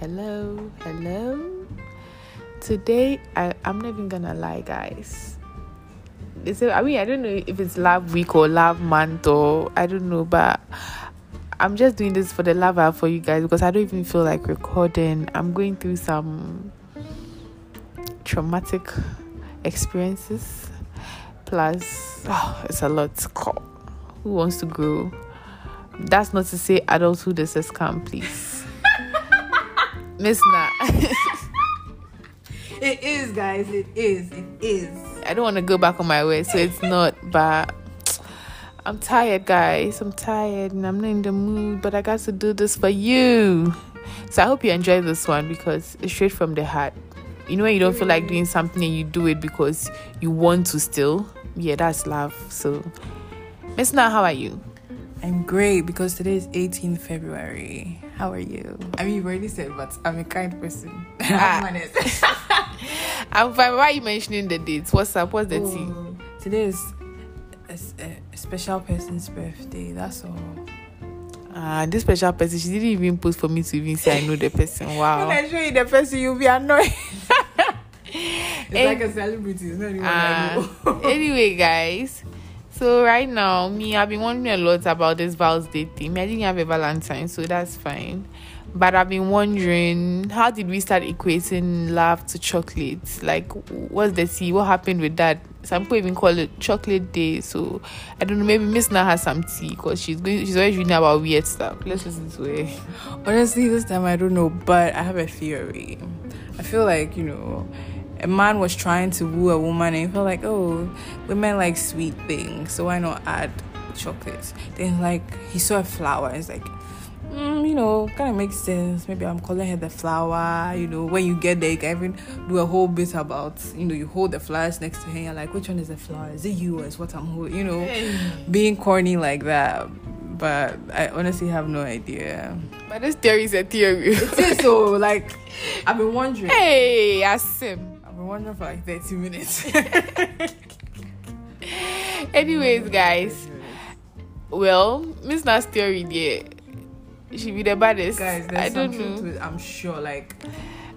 hello, hello. Today, I, I'm not even gonna lie, guys. It's, I mean, I don't know if it's love week or love month or I don't know, but I'm just doing this for the love out for you guys because I don't even feel like recording. I'm going through some traumatic experiences. Plus, oh, it's a lot. Who wants to grow? That's not to say adulthood is a scam, please. Miss Na. it is, guys. It is. It is. I don't want to go back on my way, so it's not, but I'm tired, guys. I'm tired and I'm not in the mood, but I got to do this for you. So I hope you enjoy this one because it's straight from the heart. You know when you don't feel like doing something and you do it because you want to still? Yeah, that's love. So, Miss Na, how are you? I'm great because today is 18 February. How are you? I mean, you've already said, but I'm a kind person. Ah. I'm fine. Why are you mentioning the dates? What's up? What's the oh, tea? Today is a, a, special person's birthday. That's all. Ah, this special person, she didn't even post for me to even say I know the person. Wow. when I show you the person, you'll be annoyed. it's and, like a celebrity. It's not anyone uh, I know. Anyway, guys. So right now, me, I've been wondering a lot about this Val's Day thing. I didn't have a Valentine, so that's fine. But I've been wondering, how did we start equating love to chocolate? Like, what's the tea? What happened with that? Some people even call it chocolate day. So I don't know. Maybe Miss Na has some tea because she's going. She's always reading about weird stuff. Let's listen to it. Honestly, this time I don't know, but I have a theory. I feel like you know a man was trying to woo a woman and he felt like, oh, women like sweet things, so why not add chocolates? Then like he saw a flower and it's like, mm, you know, kind of makes sense. Maybe I'm calling her the flower. You know, when you get there, you can even do a whole bit about, you know, you hold the flowers next to her. You're like, which one is the flower? Is it you or is what I'm holding? You know, being corny like that. But I honestly have no idea. But this theory is a theory. it is so. Like, I've been wondering. Hey, Asim been wondering for like 30 minutes. Anyways, guys. Well, Miss Na's theory yeah. She be the baddest. Guys, I don't know. It, I'm sure. Like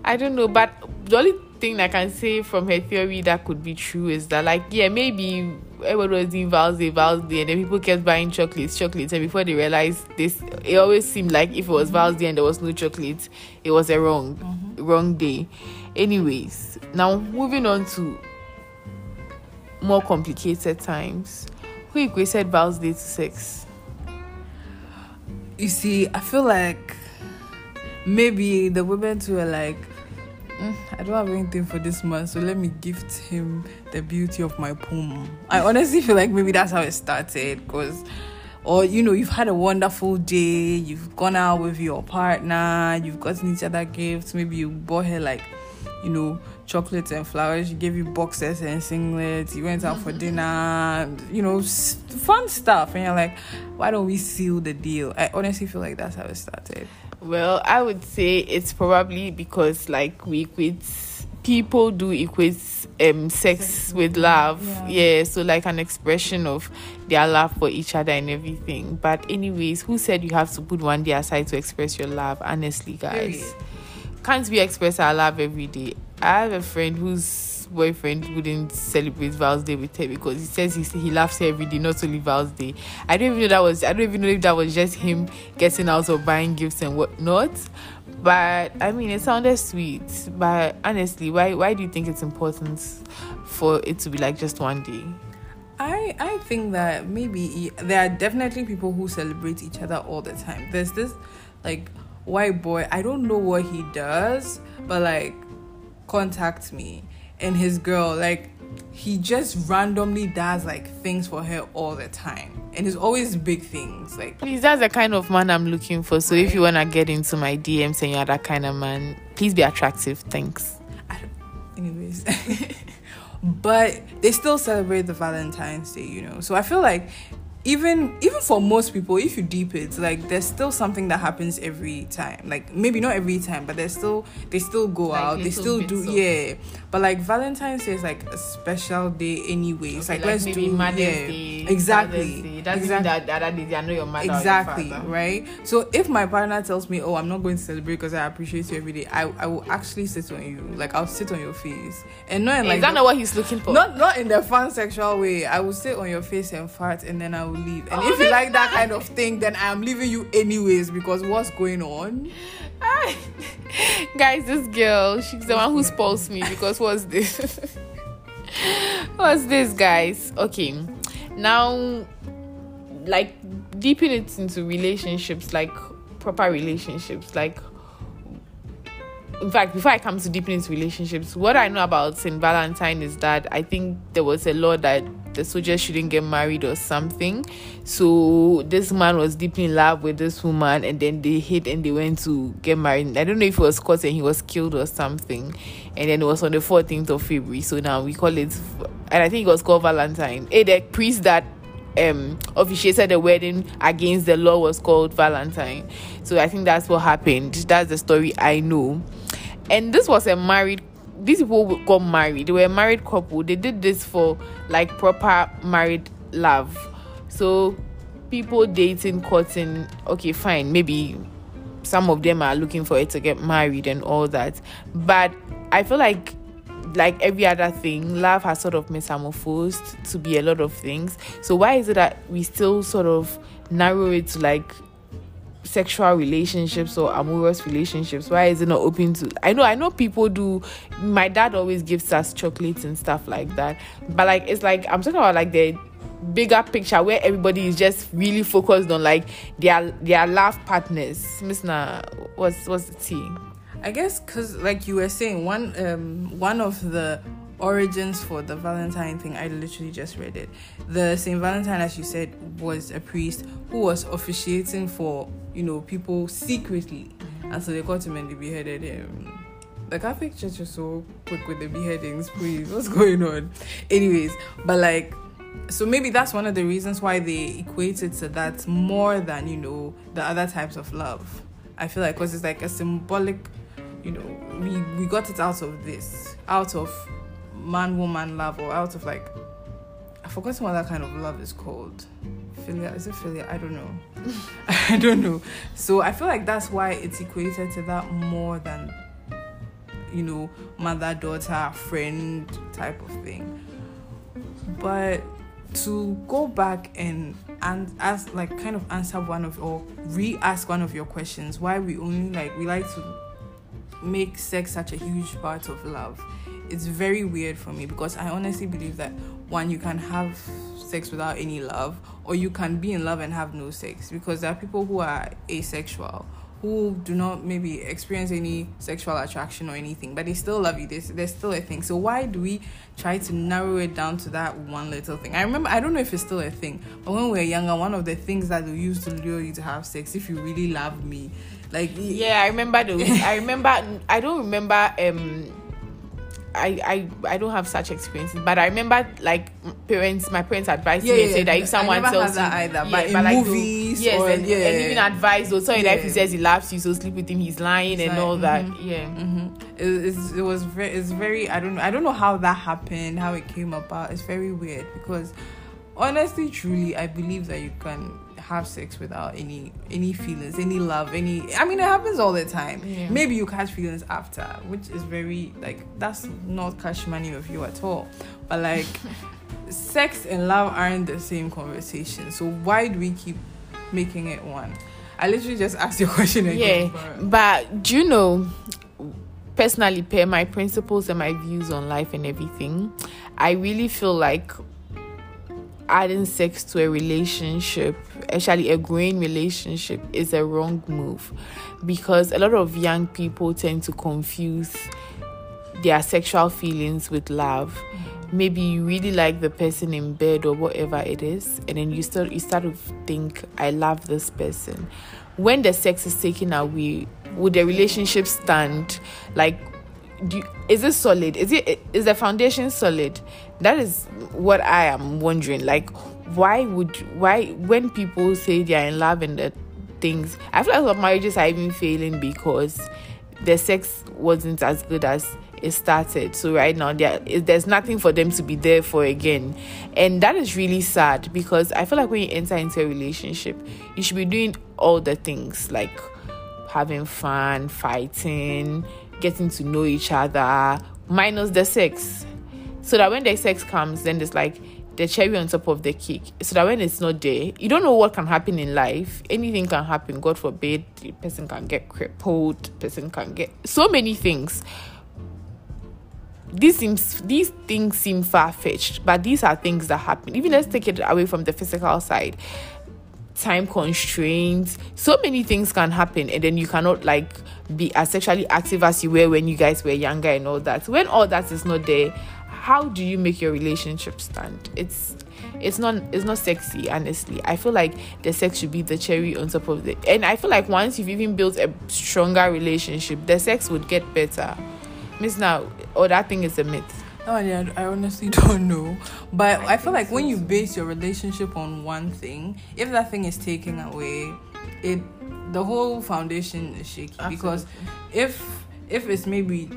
I don't know, but the only thing I can say from her theory that could be true is that like yeah, maybe everyone was doing Val's Day, Val's Day, and then people kept buying chocolates, chocolates, and before they realized this, it always seemed like if it was Val's Day and there was no chocolates, it was a wrong, mm-hmm. wrong day. Anyways, now moving on to more complicated times. Who equated Val's Day to sex? You see, I feel like maybe the women too are like, mm, I don't have anything for this man, so let me gift him the beauty of my poem. I honestly feel like maybe that's how it started, because or you know you've had a wonderful day you've gone out with your partner you've gotten each other gifts maybe you bought her like you know, chocolates and flowers. She gave you boxes and singlets. You went out for mm-hmm. dinner, you know, fun stuff. And you're like, why don't we seal the deal? I honestly feel like that's how it started. Well, I would say it's probably because like we equate people do equate um sex, sex with love. Yeah. yeah, so like an expression of their love for each other and everything. But anyways, who said you have to put one day aside to express your love? Honestly, guys. Period can't we express our love every day? I have a friend whose boyfriend wouldn't celebrate Val's Day with her because he says he, he laughs every day, not only Val's Day. I don't even know that was I don't even know if that was just him getting out or buying gifts and whatnot. But I mean, it sounded sweet. But honestly, why why do you think it's important for it to be like just one day? I I think that maybe there are definitely people who celebrate each other all the time. There's this like white boy. I don't know what he does, but like contact me and his girl. Like he just randomly does like things for her all the time. And it's always big things like please that's the kind of man i'm looking for. So right? if you want to get into my dms and you're that kind of man please be attractive. Thanks. Anyways. But they still celebrate the valentine's day you know? So i feel like even even for most people if you deep it like there's still something that happens every time. Like maybe not every time but there's still they still go like out they still do yeah. But like valentine's day is like a special day anyway. Okay, like, like let's do Mother's yeah day, exactly. Day, It doesn't Exactly. that the other day they are your mother. or your exactly right? So if my partner tells me oh i'm not going to celebrate because i appreciate you every day i, I will actually sit on you. Like i'll sit on your face. And not in like Is that the- not what he's looking for? not not in the fun sexual way. I will sit on your face and fart and then i will leave and Oh, if you like that kind of thing then i am leaving you anyways because what's going on Guys, this girl, she's the one who spoils me because what's this? what's this, guys? Okay, now, like, deepen it into relationships, like proper relationships, like. In fact, before I come to deepen into relationships, what I know about Saint Valentine is that I think there was a law that the soldiers shouldn't get married or something. So this man was deeply in love with this woman, and then they hit and they went to get married. I don't know if he was caught and he was killed or something. And then it was on the 14th of February. So now we call it, and I think it was called Valentine. Eh, the priest that um officiated the wedding against the law was called Valentine. So I think that's what happened. That's the story I know. And this was a married these people got married. They were a married couple. They did this for like proper married love. So people dating, courting, okay, fine, maybe some of them are looking for it to get married and all that. But I feel like like every other thing, love has sort of metamorphosed to be a lot of things. So why is it that we still sort of narrow it to like sexual relationships or amorous relationships? Why is it not open to I know I know people do my dad always gives us chocolates and stuff like that. But like it's like I'm talking about like the bigger picture where everybody is just really focused on like their their love partners. Miss Na what's what's the tea? I guess because, like you were saying, one um one of the origins for the Valentine thing, I literally just read it. The Saint Valentine, as you said, was a priest who was officiating for you know people secretly, and so they caught him and they beheaded him. The Catholic Church is so quick with the beheadings, please. What's going on? Anyways, but like so maybe that's one of the reasons why they equate it to that more than you know the other types of love i feel like because it's like a symbolic you know we we got it out of this out of man woman love or out of like i forgot what that kind of love is called philia is it philia i don't know. I don't know. So i feel like that's why it's equated to that more than you know mother daughter friend type of thing. But to go back and and ask like kind of answer one of or re-ask one of your questions why we only like we like to make sex such a huge part of love it's very weird for me because i honestly believe that one you can have sex without any love or you can be in love and have no sex because there are people who are asexual who do not maybe experience any sexual attraction or anything, but they still love you. There's, there's still a thing. So why do we try to narrow it down to that one little thing? I remember, I don't know if it's still a thing, but when we were younger, one of the things that they used to lure you to have sex, if you really love me, like Yeah, I remember those. I remember. I don't remember. Um, I I I don't have such experiences, but I remember like parents. My parents advised Yeah, me and yeah, said that if someone I never tells you, either, yeah, but in like, they'll- movies yes, or- and, yeah. and even advice. They'll tell if he says he loves you, so sleep with him. He's lying It's and like, all that. mhm. Yeah. hmm It, it was very, it's very. I don't. I don't know how that happened, how it came about. It's very weird because, honestly, truly, I believe that you can have sex without any any feelings, any love, any. I mean, it happens all the time. Yeah. Maybe you catch feelings after, which is very like that's not cash money of you at all. But like, sex and love aren't the same conversation. So why do we keep making it one? I literally just asked your question again. Yeah, but- do you know, personally, per my principles and my views on life and everything, I really feel like adding sex to a relationship, actually a growing relationship, is a wrong move because a lot of young people tend to confuse their sexual feelings with love. Maybe you really like the person in bed or whatever it is, and then you start you start to think, I love this person. When the sex is taken away, would the relationship stand? Like you, is it solid? Is it is the foundation solid? That is what I am wondering. Like, why would why when people say they are in love and the things, I feel like of marriages are even failing because the sex wasn't as good as it started. So right now there there's nothing for them to be there for again. And that is really sad because I feel like when you enter into a relationship, you should be doing all the things like having fun, fighting, getting to know each other, minus the sex. So that when the sex comes, then it's like the cherry on top of the cake. So that when it's not there, you don't know what can happen in life. Anything can happen. God forbid, the person can get crippled, person can get so many things. These seems these things seem far fetched, but these are things that happen. Even let's take it away from the physical side. Time constraints, so many things can happen, and then you cannot like be as sexually active as you were when you guys were younger and all that. When all that is not there, how do you make your relationship stand? It's it's not it's not sexy honestly. I feel like the sex should be the cherry on top of the and i feel like once you've even built a stronger relationship the sex would get better. Miss now or that thing is a myth. No I, I honestly don't know. But i, I feel like when you base your relationship on one thing if that thing is taken away it the whole foundation is shaky. Absolutely. because if if it's maybe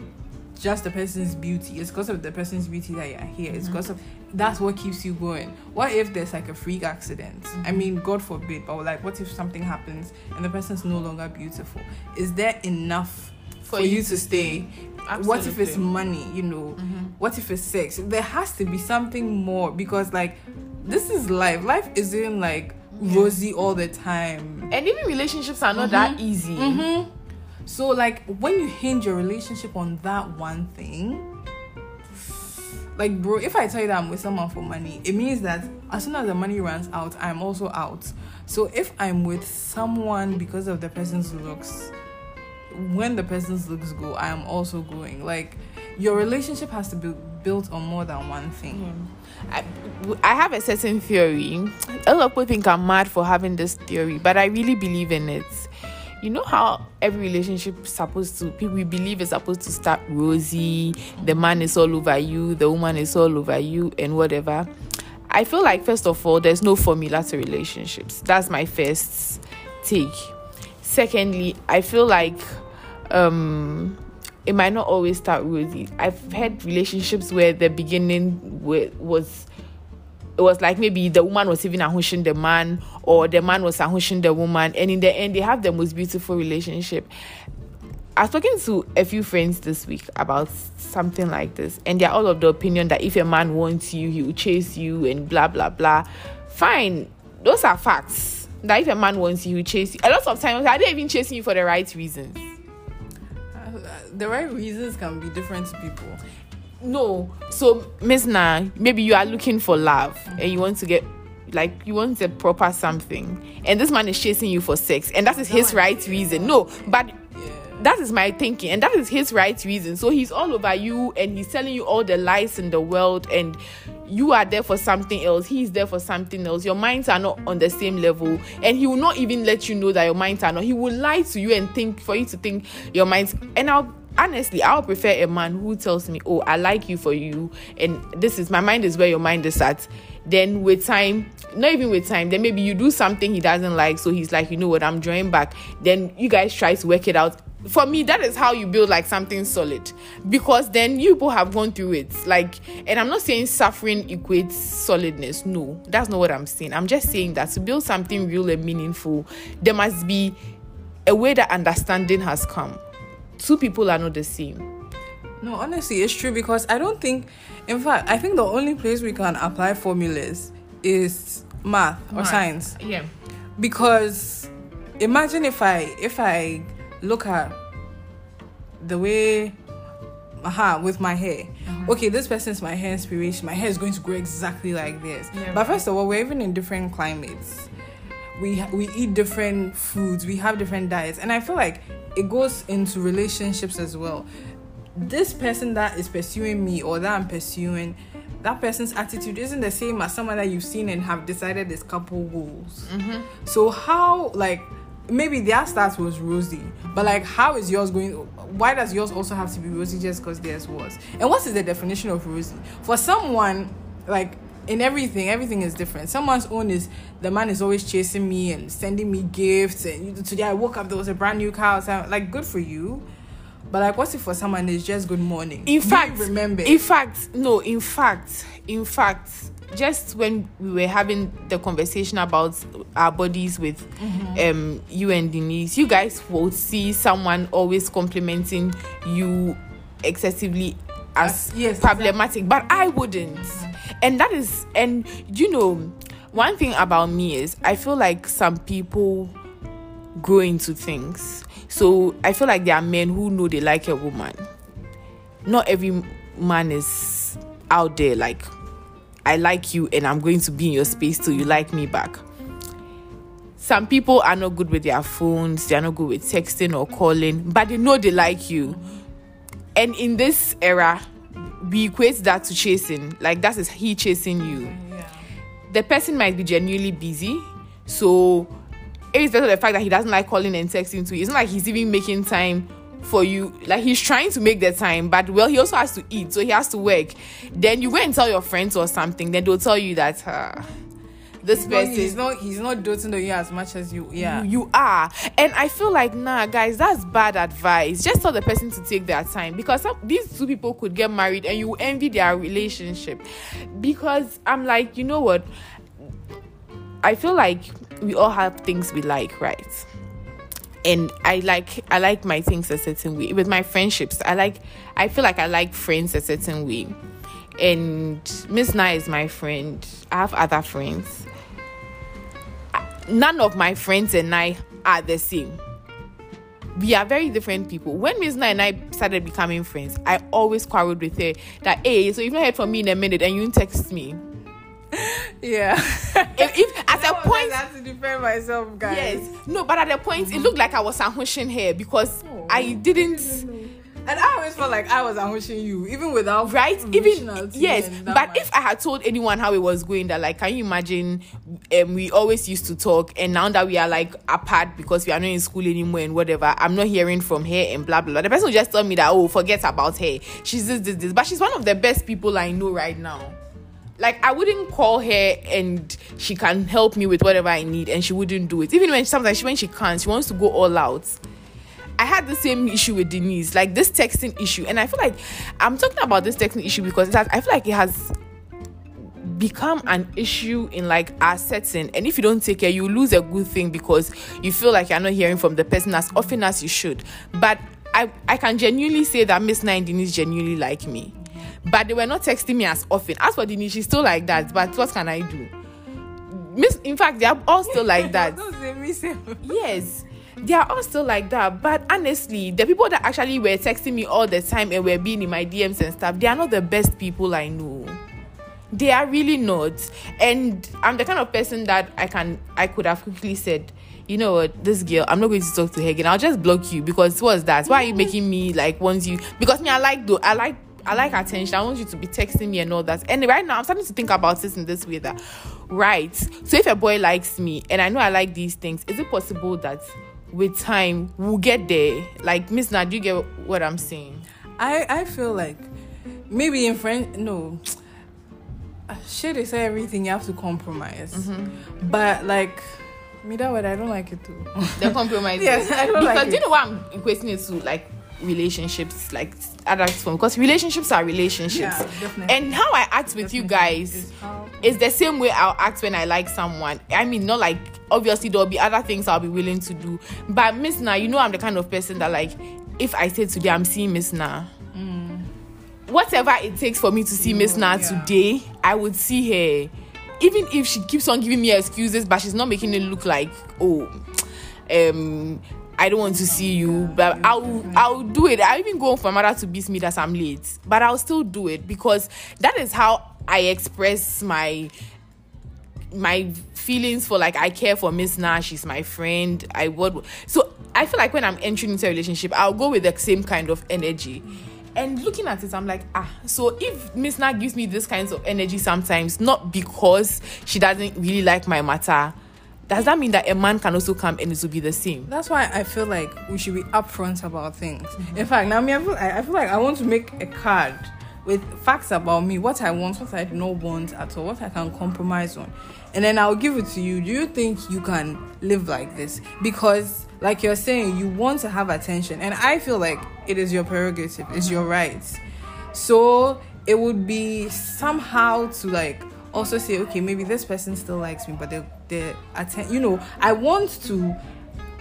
just the person's beauty. It's because of the person's beauty that you're here. It's because of that's what keeps you going. What if there's like a freak accident? Mm-hmm. I mean, God forbid, but like, what if something happens and the person's no longer beautiful? Is there enough for, for you, you, to stay? Absolutely. What if it's money? You know, mm-hmm. what if it's sex? There has to be something more because, like, this is life. Life isn't like rosy all the time. And even relationships are not that mm-hmm. easy mm-hmm. So, like, when you hinge your relationship on that one thing, like, bro, if I tell you that I'm with someone for money, it means that as soon as the money runs out, I'm also out. So, if I'm with someone because of the person's looks, when the person's looks go, I am also going. Like, your relationship has to be built on more than one thing. Hmm. I, I have a certain theory. A lot of people think I'm mad for having this theory, but I really believe in it you know how every relationship is supposed to people believe is supposed to start rosy the man is all over you the woman is all over you and whatever. I feel like first of all there's no formula to relationships. That's my first take. Secondly i feel like um it might not always start rosy. I've had relationships where the beginning was it was like maybe the woman was even ahushing the man or the man was ahushing the woman and in the end they have the most beautiful relationship I was talking to a few friends this week about something like this, and they're all of the opinion that if a man wants you, he will chase you and blah blah blah. Fine, those are facts. That if a man wants you, he will chase you. A lot of times, are they even chasing you for the right reasons? Uh, the right reasons can be different to people no. So miss na maybe you are looking for love and you want to get like you want a proper something. And this man is chasing you for sex. And that is his right reason. No but that is my thinking. And that is his right reason. So he's all over you and he's telling you all the lies in the world and you are there for something else. He's there for something else. Your minds are not on the same level. And he will not even let you know that your minds are not. He will lie to you and think for you to think your minds. And i'll honestly i'll prefer a man who tells me oh i like you for you and this is my mind is where your mind is at. Then with time not even with time then maybe you do something he doesn't like so he's like you know what? I'm drawing back. Then you guys try to work it out. For me that is how you build like something solid. Because then you both have gone through it. Like and i'm not saying suffering equates solidness. No that's not what i'm saying. I'm just saying that to build something real and meaningful there must be a way that understanding has come two people are not the same. No, honestly, it's true because I don't think, in fact, I think the only place we can apply formulas is math, math. or science. Yeah. Because imagine if I if I look at the way aha with my hair mm-hmm. okay this person's my hair inspiration my hair is going to grow exactly like this yeah, but first of all we're even in different climates we we eat different foods we have different diets and i feel like it goes into relationships as well. This person that is pursuing me or that I'm pursuing, that person's attitude isn't the same as someone that you've seen and have decided is couple goals. Mm-hmm. So how like maybe their start was rosy, but like how is yours going? Why does yours also have to be rosy just because theirs was? And what is the definition of rosy for someone like in everything, everything is different. Someone's own is the man is always chasing me and sending me gifts. And today I woke up, there was a brand new car. So I'm like, good for you. But like, what if for someone it's just good morning? In Do fact, remember? In fact, no. In fact, in fact, just when we were having the conversation about our bodies with Mm-hmm. um you and Denise, you guys will see someone always complimenting you excessively as yes, problematic, but I wouldn't. And that is, and you know, one thing about me is I feel like some people grow into things. So I feel like there are men who know they like a woman. Not every man is out there like, I like you and I'm going to be in your space till you like me back. Some people are not good with their phones, they are not good with texting or calling, but they know they like you. And in this era, we equate that to chasing. Like that is he chasing you yeah. the person might be genuinely busy. So, irrespective of the fact that he doesn't like calling and texting to you, it's not like he's even making time for you. Like he's trying to make the time, but well, he also has to eat, so he has to work. Then you go and tell your friends or something, then they'll tell you that uh, this No, person he's not. He's not doting on you as much as you. Yeah. you, you are. And I feel like, nah, guys, that's bad advice. Just tell the person to take their time because some, these two people could get married and you envy their relationship. Because I'm like, you know what? I feel like we all have things we like, right? And I like I like my things a certain way. With my friendships, I like I feel like I like friends a certain way. And Miss Na is my friend. I have other friends none of my friends and I are the same. We are very different people. When Miss Na and I started becoming friends, I always quarreled with her that, hey, so you've not heard from me in a minute and you didn't text me. Yeah. If, if at a point, I have to defend myself, guys. yes, no, but at a point, it looked like I was sandwiching her because oh. I didn't. And I always felt like I was ambushing you, even without right even out to you yes but much. if i had told anyone how it was going that like can you imagine um, we always used to talk and now that we are like apart because we are not in school anymore and whatever i'm not hearing from her and blah blah blah the person just told me that oh forget about her she's this this this but she's one of the best people i know right now like I wouldn't call her and she can help me with whatever I need and she wouldn't do it. Even when sometimes when she can't, she wants to go all out. I had the same issue with Denise, like this texting issue, and I feel like I'm talking about this texting issue because it has, I feel like it has become an issue in like our setting, and if you don't take care, you lose a good thing because you feel like you're not hearing from the person as often as you should. But I, I can genuinely say that Miss Nine Denise genuinely like me, but they were not texting me as often. As for Denise, she's still like that. But what can I do? Miss, in fact, they are all still like that. Don't say me say- Yes, they are all still like that. But honestly, the people that actually were texting me all the time and were being in my DMs and stuff, they are not the best people I know. They are really not. And I'm the kind of person that I can I could have quickly said, you know what, this girl, I'm not going to talk to her again. I'll just block you because what's that? Why are you making me like want you? Because me, I like though, I like I like attention. I want you to be texting me and all that. And right now, I'm starting to think about this in this way that, right? So if a boy likes me and I know I like these things, is it possible that with time we'll get there? Like Miss Nad, you get what I'm saying? I I feel like maybe in friend no. Shit, they say everything you have to compromise, Mm-hmm. but like me that word I don't like it too. The compromise. Yes, I don't because like do you it. know why I'm equating it to like relationships, like adult form? Because relationships are relationships. Yeah, definitely. And how I act with you guys Is the same way I'll act when I like someone. I mean, not like obviously there'll be other things I'll be willing to do. But Miss Na, you know I'm the kind of person that like if I say today I'm seeing Miss Na. Whatever it takes for me to see Miss Na Mm. yeah. today, I would see her. Even if she keeps on giving me excuses, but she's not making it look like, oh, um, I don't want to see you. But I'll I'll do it. I even go for mother to beat me that I'm late. But I'll still do it because that is how I express my my feelings for like I care for Miss Nash, she's my friend. I would so I feel like when I'm entering into a relationship, I'll go with the same kind of energy. And looking at it, I'm like, ah, so if Miss Na gives me this kinds of energy sometimes, not because she doesn't really like my matter, does that mean that a man can also come and it will be the same? That's why I feel like we should be upfront about things. In fact, now me, I feel, I feel like I want to make a card with facts about me, what I want, what I do not want at all, what I can compromise on, and then I'll give it to you. Do you think you can live like this? Because like you're saying, you want to have attention, and I feel like it is your prerogative, it's your right. So it would be somehow to like also say, okay, maybe this person still likes me, but they they attend. You know, I want to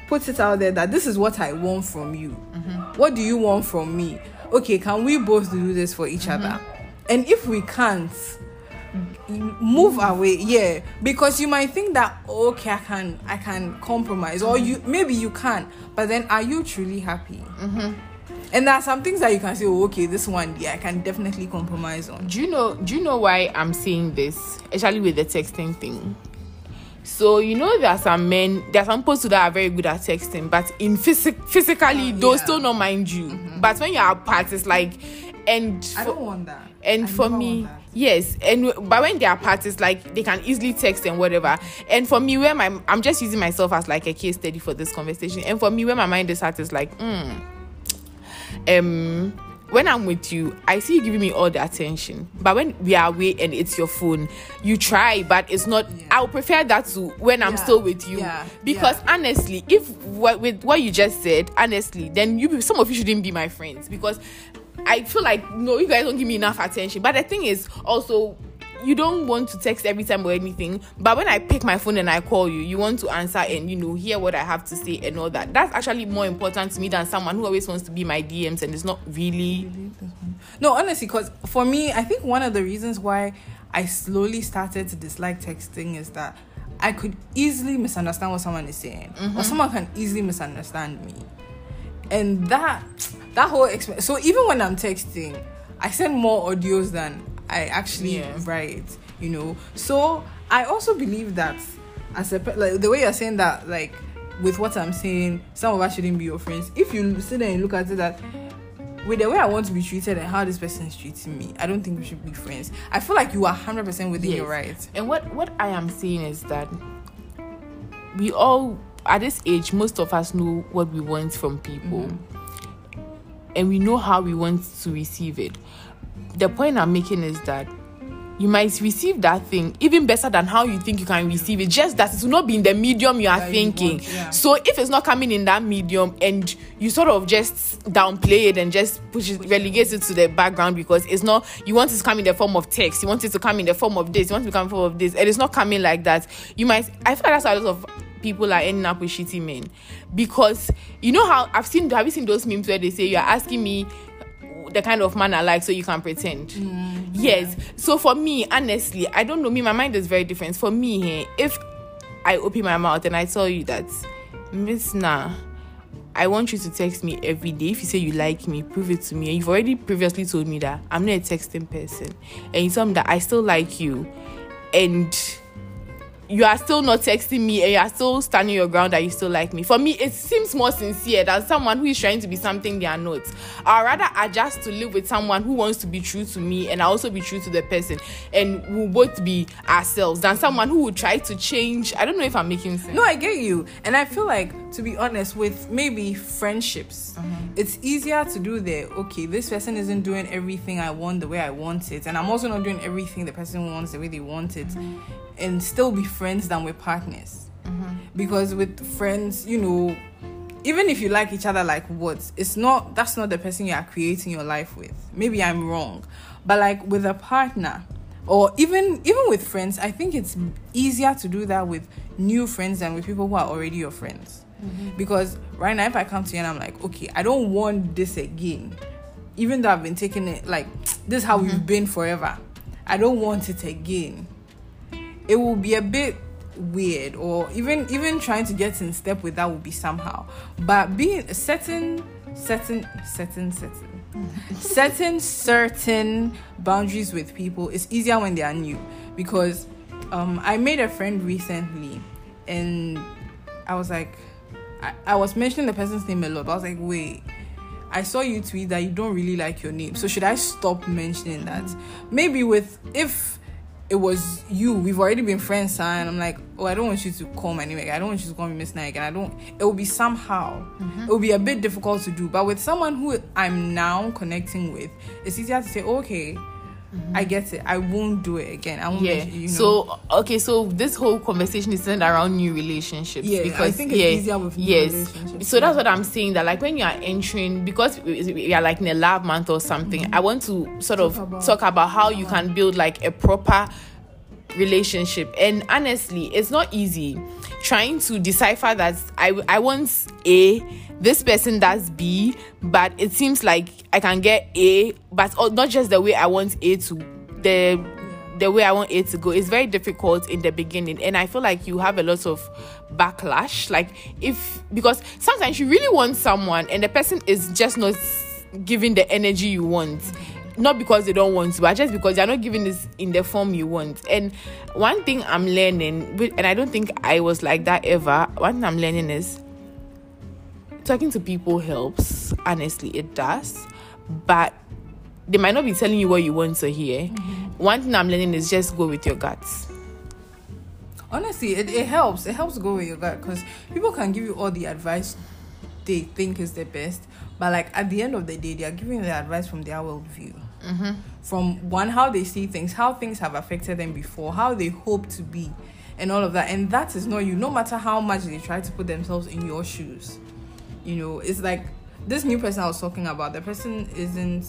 put it out there that this is what I want from you. Mm-hmm. What do you want from me? Okay, can we both do this for each mm-hmm. other? And if we can't, move away yeah because you might think that okay i can i can compromise or you maybe you can but then are you truly happy mm-hmm. And there are some things that you can say oh, okay this one yeah i can definitely compromise on do you know do you know why i'm saying this especially with the texting thing so you know there are some men there are some people that are very good at texting but in phys- physically uh, they'll yeah. still not mind you mm-hmm. but when you're apart it's like and for, I don't want that. And I for me, yes, and but when they are parties, like they can easily text and whatever. And for me, where my I'm just using myself as like a case study for this conversation. And for me, where my mind is at is like, mm, um, when I'm with you, I see you giving me all the attention. But when we are away and it's your phone, you try, but it's not. Yeah. I would prefer that to when I'm yeah. still with you. Yeah. Because honestly, if what, with what you just said, honestly, then you some of you shouldn't be my friends because I feel like no, you guys don't give me enough attention. But the thing is also you don't want to text every time or anything but when i pick my phone and i call you you want to answer and you know hear what i have to say and all that. That's actually more important to me than someone who always wants to be my dms and it's not really. No honestly because for me i think one of the reasons why i slowly started to dislike texting is that i could easily misunderstand what someone is saying mm-hmm. or someone can easily misunderstand me. And that that whole experience so even when i'm texting i send more audios than i actually yeah. write you know so i also believe that as a like the way you're saying that like with what i'm saying some of us shouldn't be your friends if you sit there and look at it that with the way I want to be treated and how this person is treating me, I don't think we should be friends. I feel like you are hundred percent within yes. your rights. And what what I am saying is that we all at this age, most of us know what we want from people. Mm-hmm and we know how we want to receive it. The point I'm making is that you might receive that thing even better than how you think you can receive it. Just that it will not be in the medium you are that thinking. You want, yeah. So if it's not coming in that medium and you sort of just downplay it and just push it, relegate it to the background because it's not you want it to come in the form of text, you want it to come in the form of this, you want it to come in the form of this, and it's not coming like that. You might I feel like that's a lot of people are ending up with shitty men because you know how I've seen have you seen those memes where they say you're asking me the kind of man I like so you can pretend. Mm, yes. Yeah. So for me, honestly, I don't know. Me, my mind is very different. For me, if I open my mouth and I tell you that, Miss Nah, I want you to text me every day. If you say you like me, prove it to me. And you've already previously told me that I'm not a texting person. And you tell me that I still like you. And you are still not texting me and you are still standing your ground that you still like me. For me, it seems more sincere than someone who is trying to be something they are not. I'd rather adjust to live with someone who wants to be true to me and I also be true to the person and we'll both be ourselves than someone who would try to change. I don't know if I'm making sense. No, I get you. And I feel like, to be honest, with maybe friendships, uh-huh. it's easier to do the okay, this person isn't doing everything I want the way I want it, and I'm also not doing everything the person wants the way they want it. Uh-huh and still be friends than with partners. Mm-hmm. Because with friends, you know, even if you like each other like what, it's not that's not the person you are creating your life with. Maybe I'm wrong. But like with a partner or even even with friends, I think it's easier to do that with new friends than with people who are already your friends. Mm-hmm. Because right now if I come to you and I'm like, okay, I don't want this again. Even though I've been taking it like this is how mm-hmm. we've been forever. I don't want it again it will be a bit weird or even even trying to get in step with that will be somehow but being certain certain certain certain certain certain boundaries with people is easier when they are new because um i made a friend recently and i was like I, I was mentioning the person's name a lot but i was like wait I saw you tweet that you don't really like your name. So should I stop mentioning that? Maybe with if it was you. We've already been friends, and I'm like, oh, I don't want you to call my name. I don't want you to call me Miss Nike. And I don't. It will be somehow. Mm-hmm. It will be a bit difficult to do. But with someone who I'm now connecting with, it's easier to say, oh, okay, I get it. I won't do it again. I won't. yeah you know. so okay so this whole conversation is centered around new relationships Yeah, I because think it's yeah, easier with new yes relationships, so that's what i'm saying that like when you are entering because we are like in a lab month or something i want to sort of Mm-hmm. Talk about- talk about how you can build like a proper relationship and honestly it's not easy trying to decipher that i i want a this person does b but it seems like i can get a but not just the way i want a to the the way i want a to go. It's very difficult in the beginning and i feel like you have a lot of backlash. Like if because sometimes you really want someone and the person is just not giving the energy you want. Not because they don't want to, but just because they're not giving this in the form you want. And one thing I'm learning, and I don't think I was like that ever, one thing I'm learning is talking to people helps. Honestly, it does. But they might not be telling you what you want to hear. One thing I'm learning is just go with your guts. honestly, it, it helps. It helps go with your gut because people can give you all the advice they think is the best, but like at the end of the day, they are giving the advice from their worldview. Mm-hmm. From one, how they see things, how things have affected them before, how they hope to be, and all of that. And that is not you. No matter how much they try to put themselves in your shoes, you know, it's like this new person I was talking about. The person isn't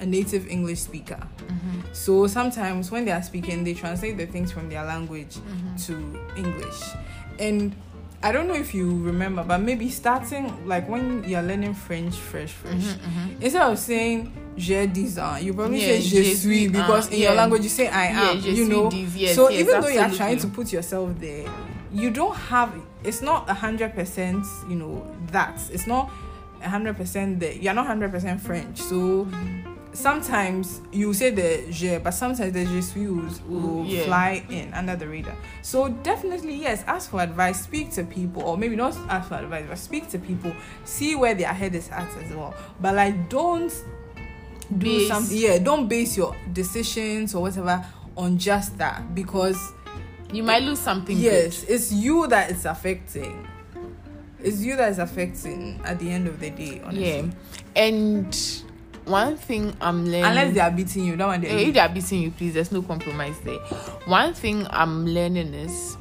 a native English speaker. Mm-hmm. So sometimes when they are speaking, they translate the things from their language mm-hmm. to English. And I don't know if you remember, but maybe starting like when you're learning French fresh, fresh, mm-hmm, instead of saying je dis un, you probably Yeah, say je je suis because un, in your language you say I Yeah, am. je you know, dis, yes, so yes, even though you're trying to put yourself there, you don't have. It's not a hundred percent. You know that it's not a hundred percent that you're not hundred percent French. So sometimes you say the je, but sometimes the je suis will, Yeah. fly in under the radar. So definitely yes, ask for advice, speak to people, or maybe not ask for advice, but speak to people, see where their head is at as well. But like don't do Base- something yeah, don't base your decisions or whatever on just that because You might lose something. yes, it's you that it's affecting. It's you that is affecting at the end of the day, honestly. Yeah. And one thing I'm learning. Unless they are beating you, that one they Eh, if they are beating you, please, there's no compromise there. One thing I'm learning is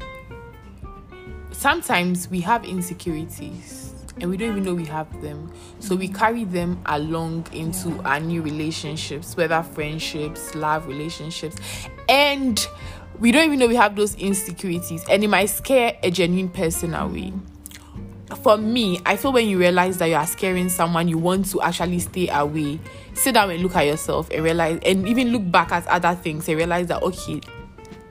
sometimes we have insecurities and we don't even know we have them. So we carry them along into our new relationships, whether friendships, love relationships, and we don't even know we have those insecurities, and it might scare a genuine person away for me, I feel when you realize that you are scaring someone, you want to actually stay away. Sit down and look at yourself and realize, and even look back at other things and realize that okay,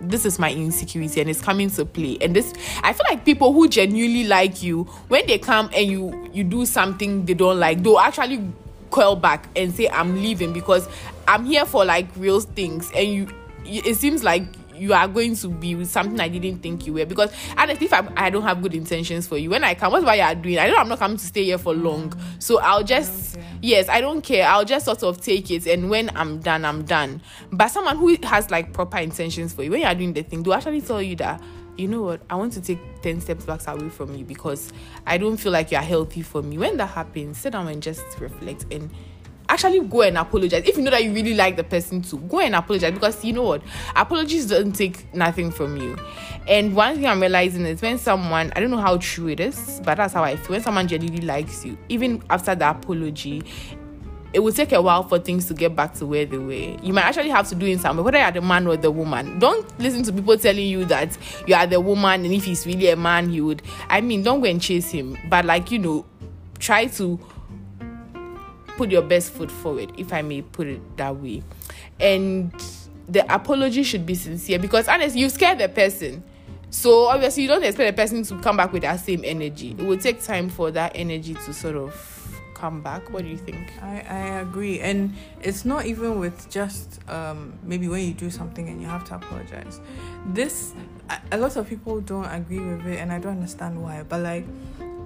this is my insecurity and it's coming to play. And this, I feel like people who genuinely like you, when they come and you you do something they don't like, they'll actually call back and say I'm leaving because I'm here for like real things, and you it seems like you are going to be with something I didn't think you were. Because honestly, if I'm, I don't have good intentions for you, when I come, whatever you are doing, I know I'm not coming to stay here for long. So I'll just, care. yes, I don't care. I'll just sort of take it. And when I'm done, I'm done. But someone who has like proper intentions for you, when you are doing the thing, they'll actually tell you that, you know what, I want to take 10 steps back away from you because I don't feel like you're healthy for me. When that happens, sit down and just reflect and actually go and apologize if you know that you really like the person to go and apologize because you know what apologies don't take nothing from you and one thing i'm realizing is when someone i don't know how true it is but that's how i feel when someone genuinely likes you even after the apology it will take a while for things to get back to where they were. You might actually have to do it somewhere, whether you're the man or the woman. Don't listen to people telling you that you are the woman, and if he's really a man, he would. I mean, don't go and chase him, but like you know, try to put your best foot forward, if I may put it that way. And the apology should be sincere because honestly, you scare the person. So obviously, you don't expect the person to come back with that same energy. It will take time for that energy to sort of come back. What do you think? I, I agree. And it's not even with just um, maybe when you do something and you have to apologize. This, a lot of people don't agree with it, and I don't understand why. But like,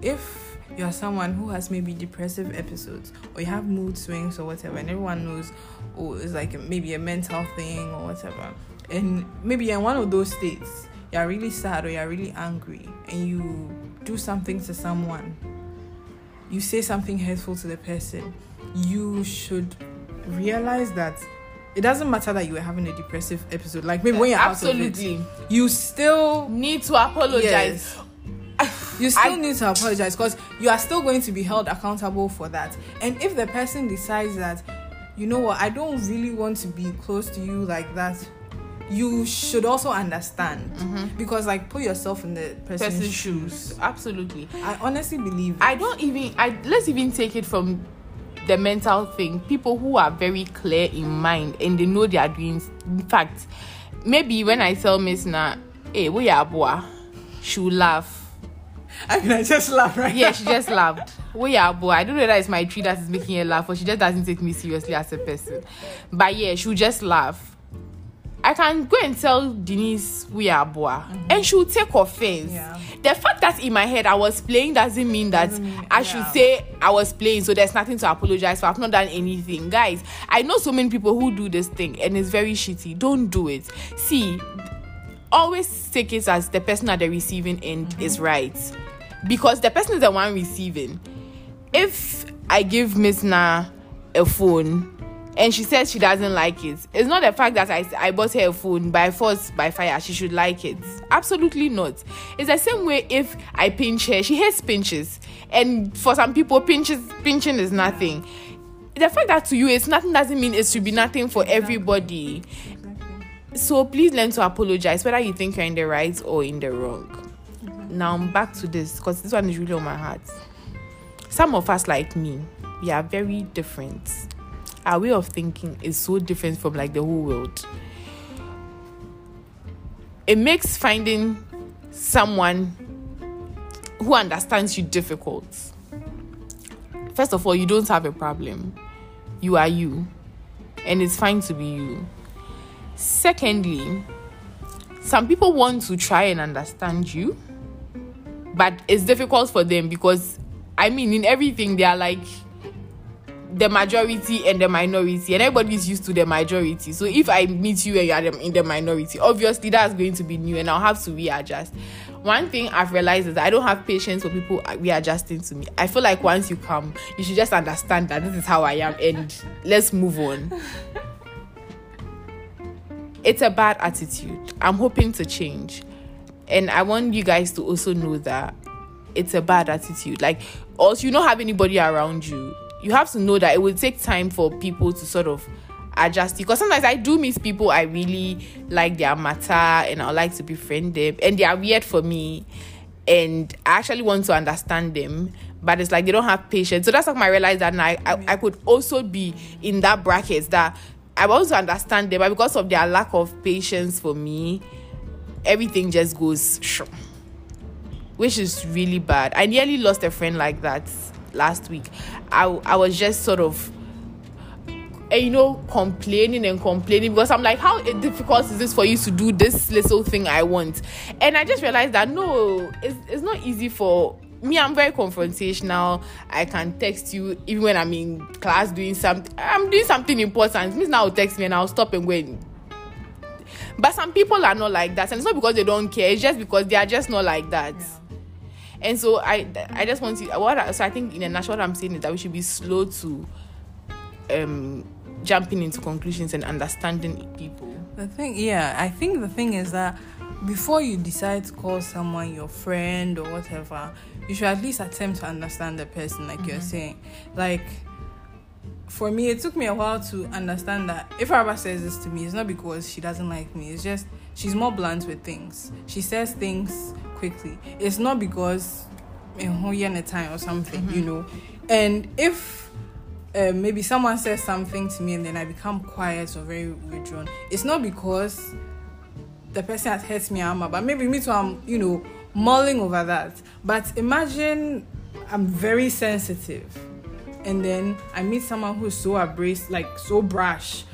if you're someone who has maybe depressive episodes or you have mood swings or whatever, and everyone knows, oh, it's like maybe a mental thing or whatever, and maybe you're in one of those states, you're really sad or you're really angry, and you do something to someone you say something hurtful to the person, you should realize that it doesn't matter that you were having a depressive episode. Like maybe when you're absolutely, out of it, you still need to apologize. Yes. You still I, need to apologize because you are still going to be held accountable for that. And if the person decides that, you know what, I don't really want to be close to you like that, you should also understand mm-hmm. because like put yourself in the person's, person's shoes. shoes. Absolutely, I honestly believe. It. I don't even. I let's even take it from the mental thing. People who are very clear in mind and they know they are doing. In fact, maybe when I tell Miss Na, hey, we are boy, she'll laugh. I can I just laugh right Yeah, she just laughed. We are boy. I don't know that it's my tree that is making her laugh, or she just doesn't take me seriously as a person. But yeah, she'll just laugh. I can go and tell Denise we are boy, mm-hmm. and she'll take offense. Yeah. The fact that in my head I was playing doesn't mean that mean, I yeah. should say I was playing, so there's nothing to apologize for. I've not done anything, guys. I know so many people who do this thing, and it's very shitty. Don't do it. See, always take it as the person at the receiving end mm-hmm. is right, because the person is the one receiving. If I give Miss Na a phone and she says she doesn't like it. It's not the fact that I, I bought her a phone by force, by fire, she should like it. Absolutely not. It's the same way if I pinch her, she hates pinches. And for some people, pinches pinching is nothing. The fact that to you it's nothing doesn't mean it should be nothing for everybody. So please learn to apologize, whether you think you're in the right or in the wrong. Now back to this, because this one is really on my heart. Some of us, like me, we are very different our way of thinking is so different from like the whole world. It makes finding someone who understands you difficult. First of all, you don't have a problem. You are you. And it's fine to be you. Secondly, some people want to try and understand you, but it's difficult for them because, I mean, in everything, they are like, the majority and the minority, and everybody's used to the majority. So if I meet you and you are in the minority, obviously that's going to be new, and I'll have to readjust. One thing I've realized is I don't have patience for people readjusting to me. I feel like once you come, you should just understand that this is how I am, and let's move on. It's a bad attitude. I'm hoping to change, and I want you guys to also know that it's a bad attitude. Like, also, you don't have anybody around you you have to know that it will take time for people to sort of adjust because sometimes I do meet people I really like their matter and I like to befriend them and they are weird for me and I actually want to understand them but it's like they don't have patience so that's like I realized that I, I, I could also be in that bracket that I want to understand them but because of their lack of patience for me everything just goes which is really bad I nearly lost a friend like that last week, I, I was just sort of eh, you know, complaining and complaining because I'm like, how difficult is this for you to do this little thing I want? And I just realized that no, it's, it's not easy for me. I'm very confrontational. I can text you even when I'm in class doing something. I'm doing something important. Miss now will text me and I'll stop and go But some people are not like that, and it's not because they don't care. It's just because they are just not like that. Yeah. And so I I just want to what I, so I think in a nutshell what I'm saying is that we should be slow to um jumping into conclusions and understanding people. The thing yeah, I think the thing is that before you decide to call someone your friend or whatever, you should at least attempt to understand the person like mm-hmm. you're saying. Like for me, it took me a while to understand that if Araba says this to me, it's not because she doesn't like me. It's just she's more blunt with things. She says things quickly. It's not because in a time or something, mm-hmm. you know. And if uh, maybe someone says something to me and then I become quiet or very withdrawn, it's not because the person has hurt me, ama, but maybe me too, I'm, you know, mulling over that. But imagine I'm very sensitive and then I meet someone who's so abrasive, like so brash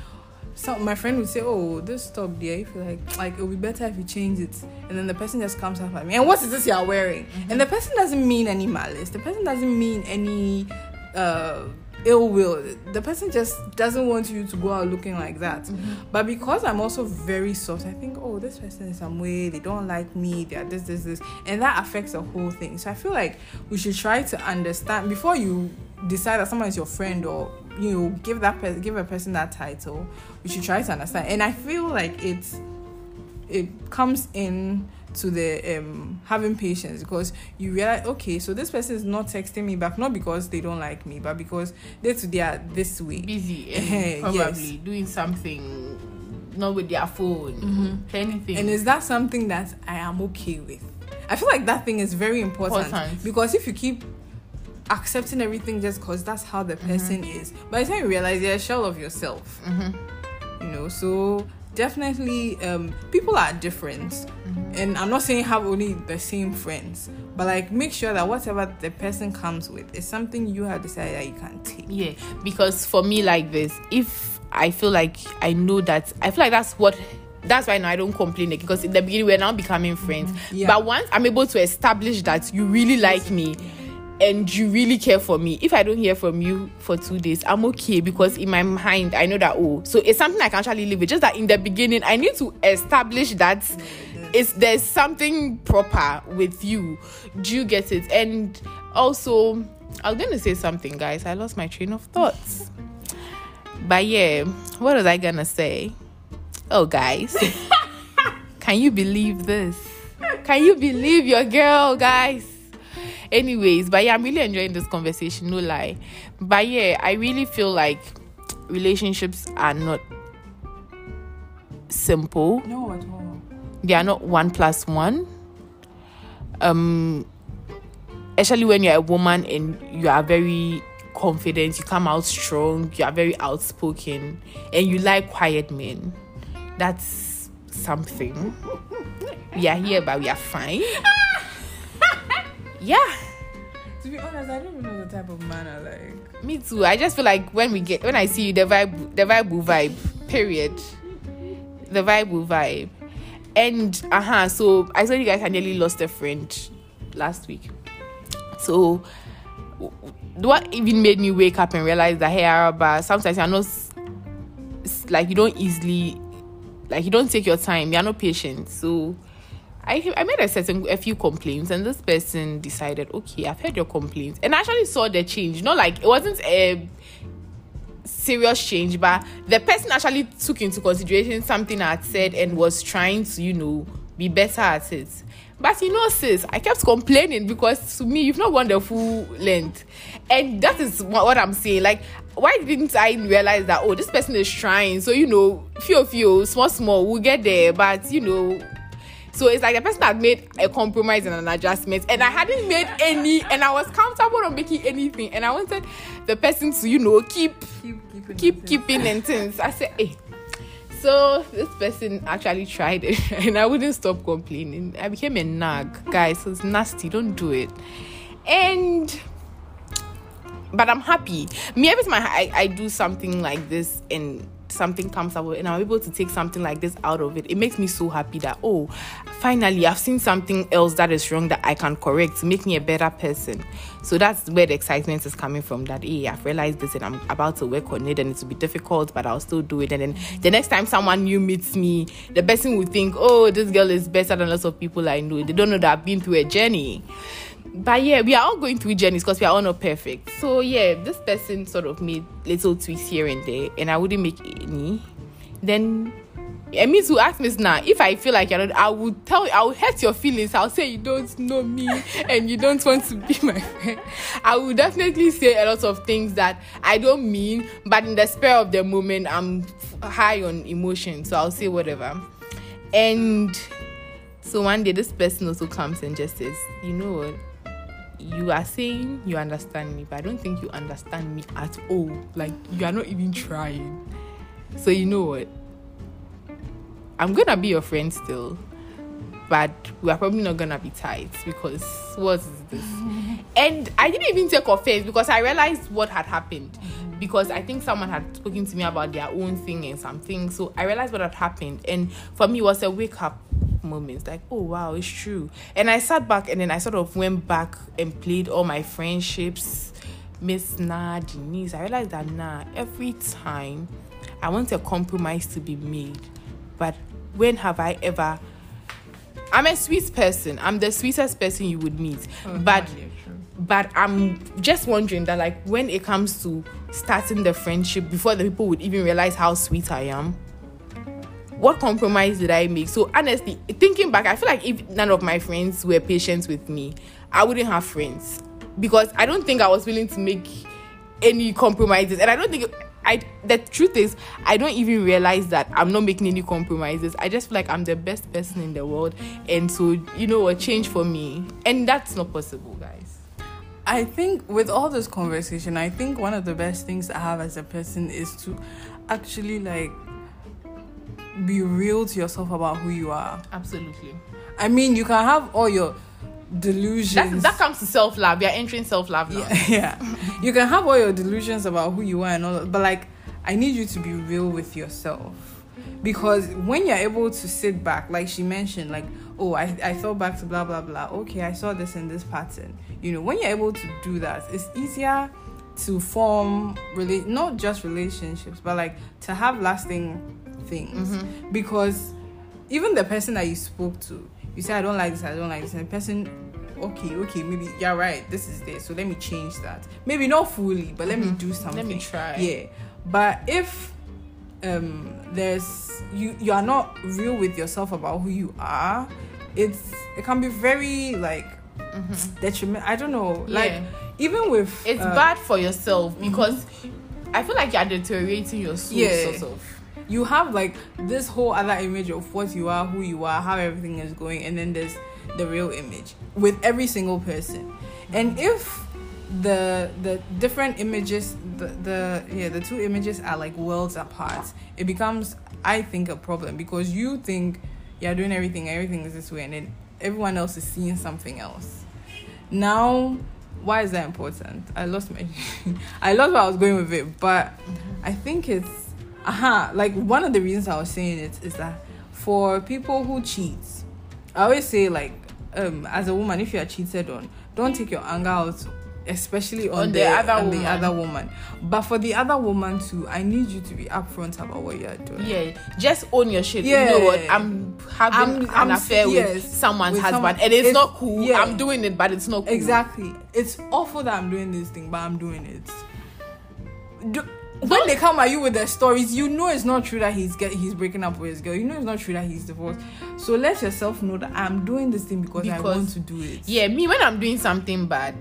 so my friend would say, "Oh, this top there, if you like, like it would be better if you change it." And then the person just comes up at me, and what is this you're wearing? Mm-hmm. And the person doesn't mean any malice. The person doesn't mean any uh, ill will. The person just doesn't want you to go out looking like that. Mm-hmm. But because I'm also very soft, I think, oh, this person is some way, they don't like me, they're this, this, this. And that affects the whole thing. So I feel like we should try to understand before you decide that someone is your friend or you know give that person give a person that title we should try to understand and i feel like it's it comes in to the um having patience because you realize okay so this person is not texting me back not because they don't like me but because they they are this way busy and probably yes. doing something not with their phone mm-hmm. anything and is that something that i am okay with i feel like that thing is very important, important. because if you keep accepting everything just because that's how the mm-hmm. person mm-hmm. is by the time you realize you're a shell of yourself mm-hmm. you know so definitely um, people are different mm-hmm. and i'm not saying have only the same friends but like make sure that whatever the person comes with is something you have decided that you can take yeah because for me like this if i feel like i know that i feel like that's what that's why now I don't complain like, because in the beginning we're now becoming friends. Mm-hmm. Yeah. But once I'm able to establish that you really like me, and you really care for me if i don't hear from you for two days i'm okay because in my mind i know that oh so it's something i can actually live with. Just that in the beginning i need to establish that it's there's something proper with you. Do you get it? And also i was gonna say something guys. I lost my train of thoughts. But yeah what was i gonna say? Oh guys can you believe this? Can you believe your girl guys anyways but yeah i'm really enjoying this conversation no lie. But yeah i really feel like relationships are not simple. No at all. They are not one plus one. Um especially when you're a woman and you are very confident you come out strong you are very outspoken and you like quiet men. That's something. We are here but we are fine yeah. To be honest, I don't even know the type of man I like. Me too. I just feel like when we get when I see you, the vibe, the vibe will vibe. Period. The vibe will vibe. And uh huh. So I saw you guys I nearly lost a friend last week. So what even made me wake up and realize that hey Araba, sometimes you're not like you don't easily like you don't take your time, you're not patient. So I, I made a certain a few complaints and this person decided okay i've heard your complaints. And actually saw the change. Not like it wasn't a serious change but the person actually took into consideration something i had said and was trying to you know be better at it. But you know sis i kept complaining because to me you've not gone the full length. And that is what i'm saying. Like why didn't i realize that oh this person is trying. So you know few few small small we'll get there. But you know so it's like the person had made a compromise and an adjustment, and I hadn't made any, and I was comfortable on making anything, and I wanted the person to, you know, keep keep keeping keep keeping and things. I said, hey. So this person actually tried it, and I wouldn't stop complaining. I became a nag, guys. It's nasty. Don't do it. And but I'm happy. Me every time I, I do something like this and something comes up and I'm able to take something like this out of it, it makes me so happy that, oh, finally, I've seen something else that is wrong that I can correct to make me a better person. So that's where the excitement is coming from that, hey, I've realized this and I'm about to work on it and it will be difficult, but I'll still do it. And then the next time someone new meets me, the person will think, oh, this girl is better than lots of people I know. They don't know that I've been through a journey but yeah, we are all going through journeys because we are all not perfect. So yeah, this person sort of made little tweaks here and there, and I wouldn't make any. Then it means to ask me now if I feel like you're not, I would tell you, I will hurt your feelings. I'll say you don't know me and you don't want to be my friend. I will definitely say a lot of things that I don't mean, but in the spur of the moment, I'm high on emotion, so I'll say whatever. And so one day, this person also comes and just says, you know what? You are saying you understand me, but I don't think you understand me at all. Like you are not even trying. So you know what? I'm gonna be your friend still, but we are probably not gonna be tight because what is this? and I didn't even take offense because I realized what had happened. Because I think someone had spoken to me about their own thing and something. So I realized what had happened. And for me, it was a wake up moment like oh wow it's true and i sat back and then i sort of went back and played all my friendships Miss Nah, Denise, I realized that nah, every time I want a compromise to be made, but when have I ever? I'm a sweet person. I'm the sweetest person you would meet, Oh, but but I'm just wondering that like when it comes to starting the friendship before the people would even realize how sweet I am. What compromise did I make? So honestly, thinking back, I feel like if none of my friends were patient with me, I wouldn't have friends because I don't think I was willing to make any compromises, and I don't think I. The truth is, I don't even realize that I'm not making any compromises. I just feel like I'm the best person in the world, and so you know, a change for me, and that's not possible, guys. I think with all this conversation, I think one of the best things I have as a person is to actually like be real to yourself about who you are. Absolutely. I mean, you can have all your delusions. that comes to self love. We are entering self love now. yeah, yeah. You can have all your delusions about who you are and all that, but like, I need you to be real with yourself. Because when you're able to sit back, like she mentioned, like, oh, I, I thought back to blah, blah, blah. Okay, I saw this in this pattern. You know, when you're able to do that, it's easier to form, really, not just relationships, but like to have lasting things. Because even the person that you spoke to, you say, I don't like this, I don't like this, and the person, okay, okay, maybe you're right, this is this, so let me change that. Maybe not fully, but let me do something. Mm-hmm. Let me try. Yeah. But if um there's you you are not real with yourself about who you are, it's it can be very like detriment. I don't know. Like Mm-hmm. Yeah. even with It's uh, bad for yourself because I feel like you're deteriorating your soul, Yeah. sort of. you have like this whole other image of what you are, who you are, how everything is going, and then there's the real image with every single person. And if the the different images, the, the yeah, the two images are like worlds apart, it becomes, I think, a problem because you think you're doing everything, everything is this way, and then everyone else is seeing something else. Now, why is that important? I lost my, I lost where I was going with it, but I think it's, aha, like one of the reasons I was saying it is that for people who cheat, I always say like, um, as a woman, if you are cheated on, don't take your anger out, especially on, On the other on the woman. other woman. But for the other woman too, I need you to be upfront about what you are doing. Yeah, just own your shit. Yeah. You know what? I'm having I'm- an I'm- affair with someone's with husband, someone- and it's, it's- not cool. yeah. I'm doing it, but it's not cool. Exactly. It's awful that I'm doing this thing, but I'm doing it. Do, when they come at you with their stories, you know it's not true that he's get he's breaking up with his girl. You know it's not true that he's divorced. So let yourself know that I'm doing this thing because, I want to do it. Yeah, me when I'm doing something bad,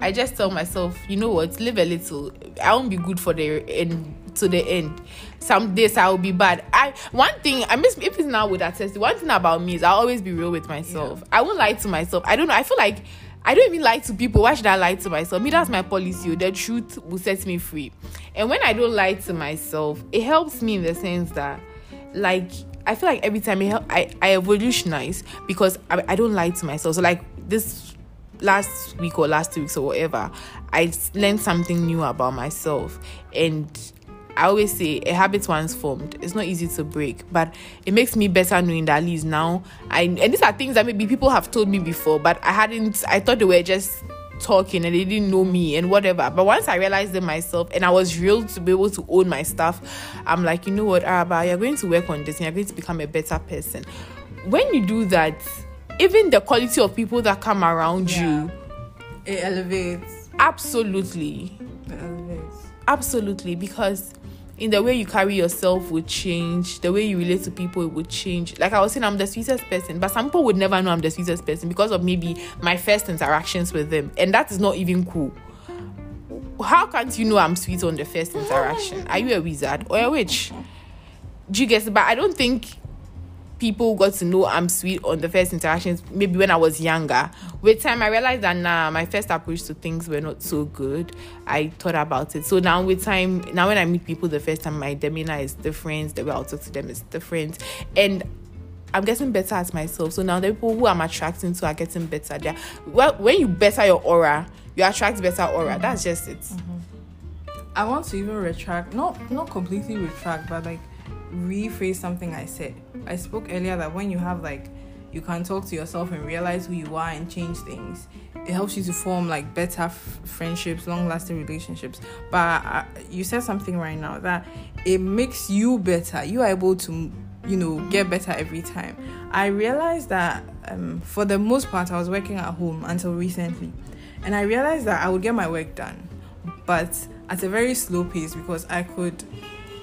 I just tell myself, you know what, live a little. I won't be good for the end to the end. Some days I will be bad. I one thing I miss if it's now with attest. One thing about me is I'll always be real with myself. I won't lie to myself. I don't know. I feel like I don't even lie to people. Why should I lie to myself? Me, that's my policy. The truth will set me free. And when I don't lie to myself, it helps me in the sense that, like, I feel like every time it help, I, I evolutionize because I, I don't lie to myself. So, like, this last week or last two weeks or whatever, I learned something new about myself. And I always say a habit once formed, it's not easy to break, but it makes me better knowing that at least now I and these are things that maybe people have told me before, but I hadn't I thought they were just talking and they didn't know me and whatever. But once I realized it myself and I was real to be able to own my stuff, I'm like, you know what, Araba, you're going to work on this and you're going to become a better person. When you do that, even the quality of people that come around you, It elevates. absolutely. It elevates. absolutely because in the way you carry yourself would change the way you relate to people it would change. Like i was saying i'm the sweetest person but some people would never know i'm the sweetest person because of maybe my first interactions with them and that is not even cool. How can't you know i'm sweet on the first interaction? Are you a wizard or a witch? Do you guess but i don't think people got to know I'm sweet on the first interactions, maybe when I was younger. With time, I realized that nah, my first approach to things were not so good. I thought about it. So now, with time, now when I meet people the first time, my demeanor is different. The way I'll talk to them is different, and I'm getting better at myself. So now the people who I'm attracting to are getting better. They're, well, when you better your aura, you attract better aura. That's just it. Mm-hmm. I want to even retract, not not completely retract, but like rephrase something I said. I spoke earlier that when you have like you can talk to yourself and realize who you are and change things. It helps you to form like better f- friendships long lasting relationships. But uh, you said something right now that it makes you better. You are able to you know get better every time. I realized that um, for the most part i was working at home until recently. And i realized that i would get my work done but at a very slow pace because i could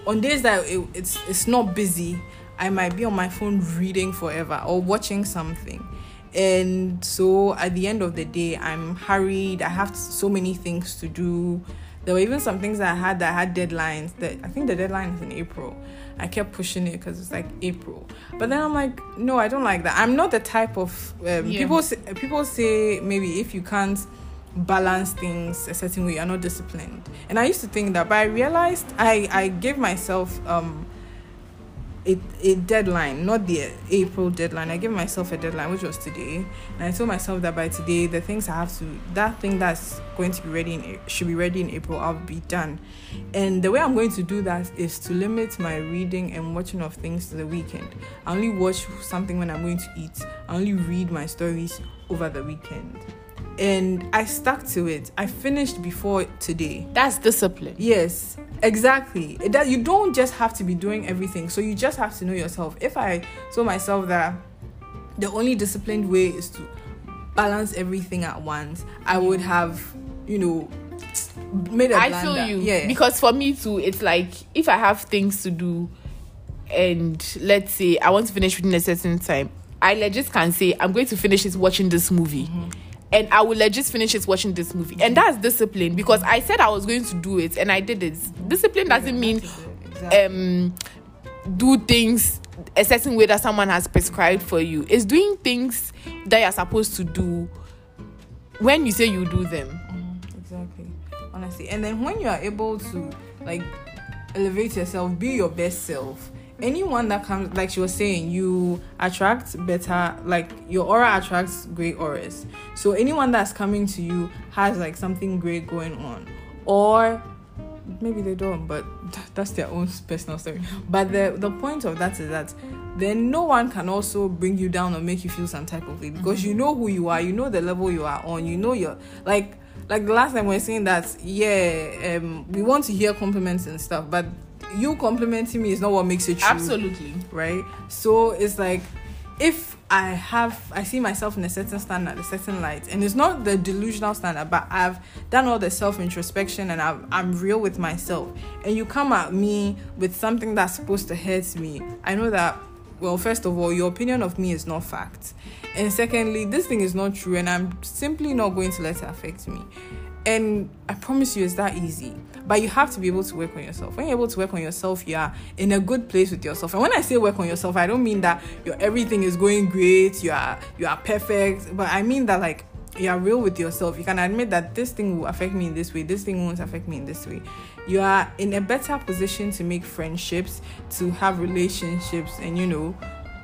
on days that it, it's it's not busy i might be on my phone reading forever or watching something. And so at the end of the day i'm hurried. I have so many things to do. There were even some things that i had that had deadlines that i think the deadline is in april. I kept pushing it because it's like april. But then i'm like no i don't like that. I'm not the type of um, Yeah. people say, people say maybe if you can't balance things a certain way you're not disciplined and i used to think that but i realized i i gave myself um a, a deadline, not the April deadline. I gave myself a deadline, which was today, and I told myself that by today, the things I have to, that thing that's going to be ready in should be ready in April. I'll be done, and the way I'm going to do that is to limit my reading and watching of things to the weekend. I only watch something when I'm going to eat. I only read my stories over the weekend, and I stuck to it. I finished before today. That's discipline. Yes, exactly. That you don't just have to be doing everything. So you just have to know yourself. If I told myself that the only disciplined way is to balance everything at once, I would have, you know, made a I feel you. Yeah. Because for me too, it's like if I have things to do and let's say I want to finish within a certain time, I just can say I'm going to finish it watching this movie. Mm-hmm. And I will legit finish it watching this movie. And that's discipline because I said I was going to do it and I did it. Discipline doesn't mean Exactly. um do things a certain way that someone has prescribed for you. It's doing things that you're supposed to do when you say you do them. Mhm, exactly honestly and then when you are able to like elevate yourself be your best self anyone that comes like she was saying you attract better like your aura attracts great auras. So anyone that's coming to you has like something great going on. Or maybe they don't but that's their own personal story. But the the point of that is that then no one can also bring you down or make you feel some type of way because mm-hmm. you know who you are you know the level you are on you know you're like like the last time we were saying that yeah um we want to hear compliments and stuff but you complimenting me is not what makes it true Absolutely. right? So it's like if I have I see myself in a certain standard, a certain light, and it's not the delusional standard, but I've done all the self introspection and I've, I'm real with myself, and you come at me with something that's supposed to hurt me, I know that. Well, first of all, your opinion of me is not fact, and secondly, this thing is not true, and I'm simply not going to let it affect me. And I promise you, it's that easy. But you have to be able to work on yourself. When you're able to work on yourself, you are in a good place with yourself. And when I say work on yourself, I don't mean that your everything is going great, you are you are perfect. But I mean that like you are real with yourself. You can admit that this thing will affect me in this way, this thing won't affect me in this way. You are in a better position to make friendships, to have relationships, and you know,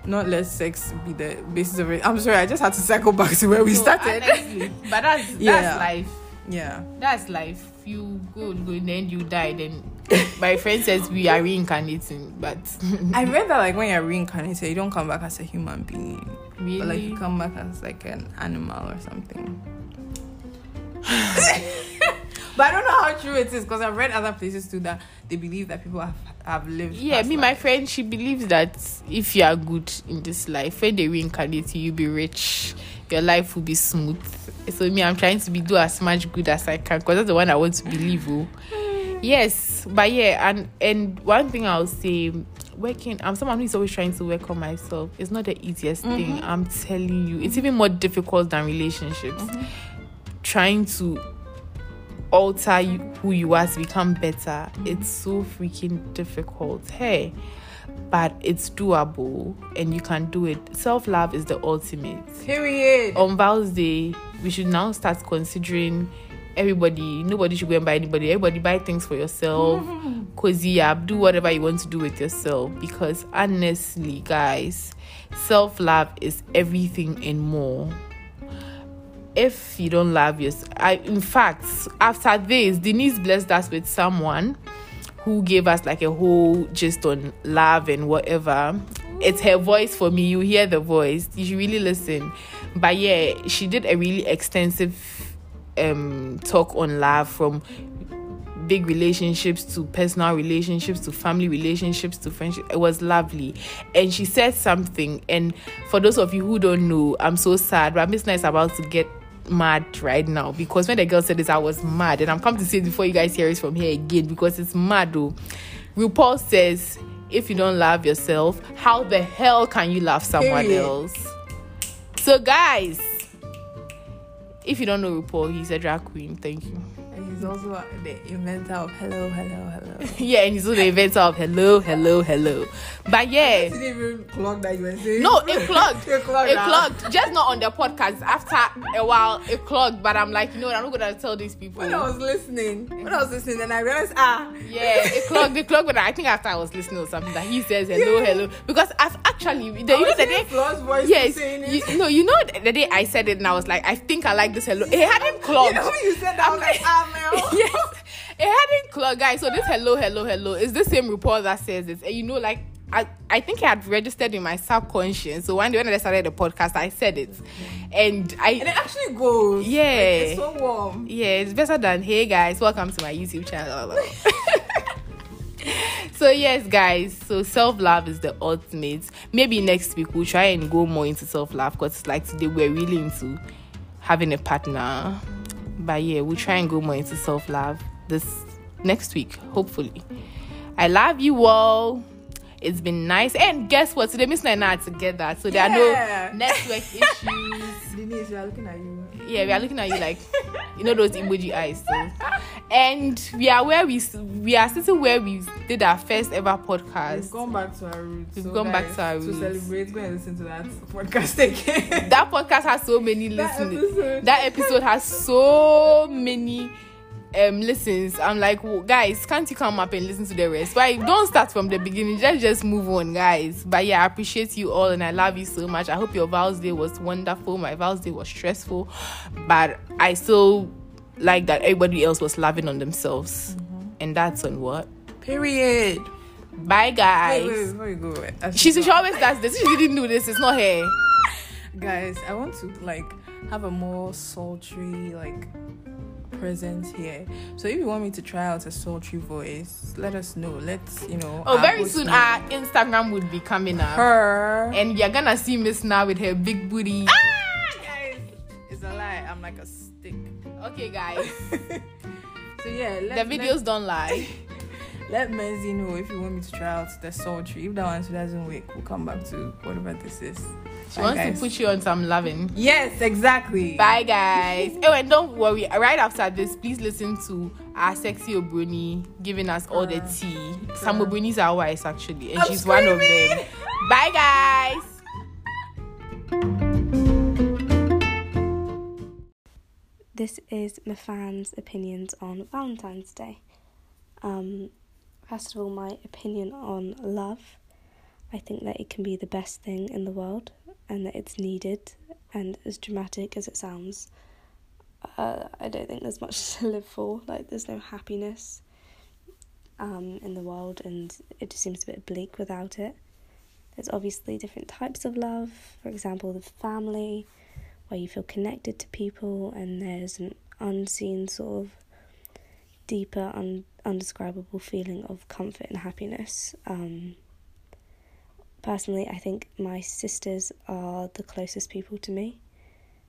not let sex be the basis of it. I'm sorry, I just had to circle back to where we So, started. honestly, but that's that's Yeah. life. yeah. That's life. You go, go, and then you die. Then my friend says we are reincarnating, but I read that like when you're reincarnated, you don't come back as a human being. really, But like you come back as like an animal or something. But I don't know how true it is because I've read other places too that they believe that people have, have lived. yeah, me, my friend, she believes that if you are good in this life, when they reincarnate you, you'll be rich. Your life will be smooth. So me, I'm trying to be do as much good as I can because that's the one I want to believe. Oh, yes, but yeah, and and one thing I'll say, working. I'm someone who's always trying to work on myself. It's not the easiest mm-hmm. thing. I'm telling you, it's even more difficult than relationships. Mm-hmm. Trying to alter you, who you are to become better. It's so freaking difficult. Hey, but it's doable and you can do it. Self love is the ultimate. Period. On Val's Day, we should now start considering everybody. Nobody should go and buy anybody. Everybody buy things for yourself. Cozy up. Do whatever you want to do with yourself. Because honestly, guys, self love is everything and more if you don't love yourself i in fact after this denise blessed us with someone who gave us like a whole gist on love and whatever it's her voice for me. You hear the voice. You should really listen. But yeah, she did a really extensive um talk on love from big relationships to personal relationships to family relationships to friendship. It was lovely. And she said something. And for those of you who don't know, I'm so sad, but Miss Nice about to get mad right now because when the girl said this, I was mad. And I'm come to say it before you guys hear it from here again because it's mad though. RuPaul says, if you don't love yourself, how the hell can you love someone Period. else? So, guys, if you don't know RuPaul, he's a drag queen. Thank you. And he's also the inventor of hello, hello, hello. yeah, and he's also the inventor of hello, hello, hello. But yeah, didn't even clock that you were saying. no, it clogged. It clogged It. Just not on the podcast. After a while, it clogged. But I'm like, you know what? I'm not gonna tell these people. When I was listening, when I was listening, then I realized, ah, Yeah, it clogged. It clogged. But I think after I was listening or something that he says hello, Yeah. hello. Because I've actually, the, you know, the day. Voice Yes, saying you, no, you know the, day I said it, and I was like, I think I like this hello. It hadn't You clogged. know when you said that, I was like, ah, man. yes, it hadn't clogged, uh, guys. So this hello, hello, hello is the same RuPaul that says it. And you know, like I, I think I had registered in my subconscious. So when, day when I started the podcast, I said it, and I. And it actually goes. Yeah. Like, it's so warm. yeah, it's better than hey guys, welcome to my YouTube channel. so yes, guys. So self love is the ultimate. Maybe next week we'll try and go more into self love because like today we're really into having a partner. But yeah, we'll try and go more into self love this next week, hopefully. I love you all. It's been nice. And guess what? Today, Miss and I are together. So there Yeah. are no network issues. Denise, we are looking at you. Yeah, we are looking at you like, you know, those emoji eyes. So. And we are where we we are sitting where we did our first ever podcast. We've podcast. gone back to our roots. We've So gone back to our roots. To celebrate, go and listen to that podcast again. That podcast has so many That listeners. episode. That episode has so many um listens. I'm like, "Whoa, guys, can't you come up and listen to the rest? Why don't start from the beginning? Just just move on, guys. But yeah, I appreciate you all and I love you so much. I hope your Vows Day was wonderful. My Vows Day was stressful, but I still like that everybody else was loving on themselves, and that's on what. Period. Bye, guys. Wait, wait, before you go, wait. She, you she always does this. She didn't do this. It's not her. guys i want to like have a more sultry like presence here. So if you want me to try out a sultry voice let us know. Let's you know Oh, very soon know. our Instagram would be coming up. her. And you're gonna see Miss now with her big booty. Ah, guys. It's a lie. I'm like a stick. Okay, guys, so yeah let, the videos don't lie. let, let Menzi know if you want me to try out the sultry. If that one doesn't work we'll come back to whatever this is She Bye, wants guys. to put you on some loving. yes exactly Bye, guys. Oh, and don't worry. Right after this, please listen to our sexy Obroni giving us all the tea. Some Girl. Obronis are wise actually, and I'm she's one of them. Bye, guys. This is my fans' opinions on Valentine's Day. Um, first of all, my opinion on love. I think that it can be the best thing in the world and that it's needed. And as dramatic as it sounds, uh, I don't think there's much to live for. Like, there's no happiness um, in the world, and it just seems a bit bleak without it. There's obviously different types of love. For example, the family, where you feel connected to people, and there's an unseen sort of deeper, un- undescribable feeling of comfort and happiness. Um, personally, I think my sisters are the closest people to me,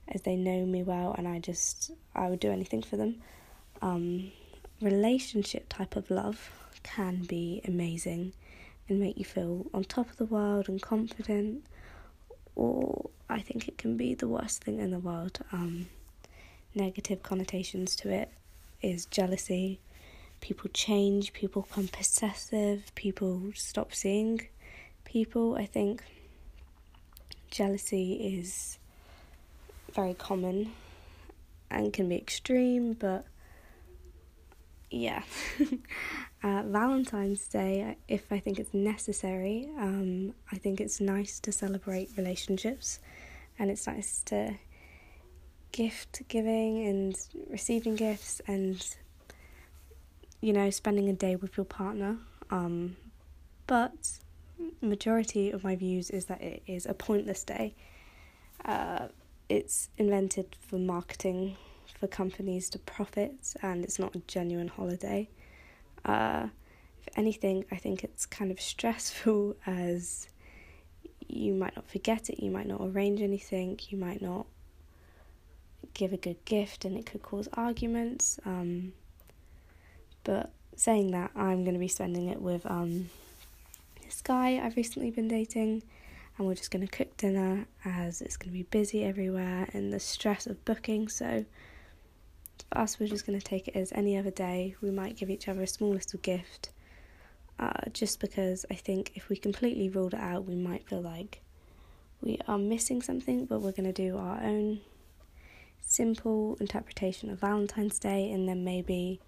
as they know me well, and I just I would do anything for them. Um, relationship type of love can be amazing and make you feel on top of the world and confident or I think it can be the worst thing in the world. Um, negative connotations to it is jealousy. People change, people become possessive, people stop seeing people. I think jealousy is very common and can be extreme, but yeah. uh, Valentine's Day, if I think it's necessary, um, I think it's nice to celebrate relationships and it's nice to gift giving and receiving gifts and you know spending a day with your partner um, but majority of my views is that it is a pointless day. Uh, it's invented for marketing for companies to profit, and it's not a genuine holiday. Uh, if anything, I think it's kind of stressful as you might not forget it, you might not arrange anything, you might not give a good gift, and it could cause arguments. Um, but saying that, I'm going to be spending it with um, this guy I've recently been dating, and we're just going to cook dinner as it's going to be busy everywhere and the stress of booking. So, for us, we're just going to take it as any other day. We might give each other a small little gift. Uh, just because I think if we completely ruled it out, we might feel like we are missing something, but we're going to do our own simple interpretation of Valentine's Day and then maybe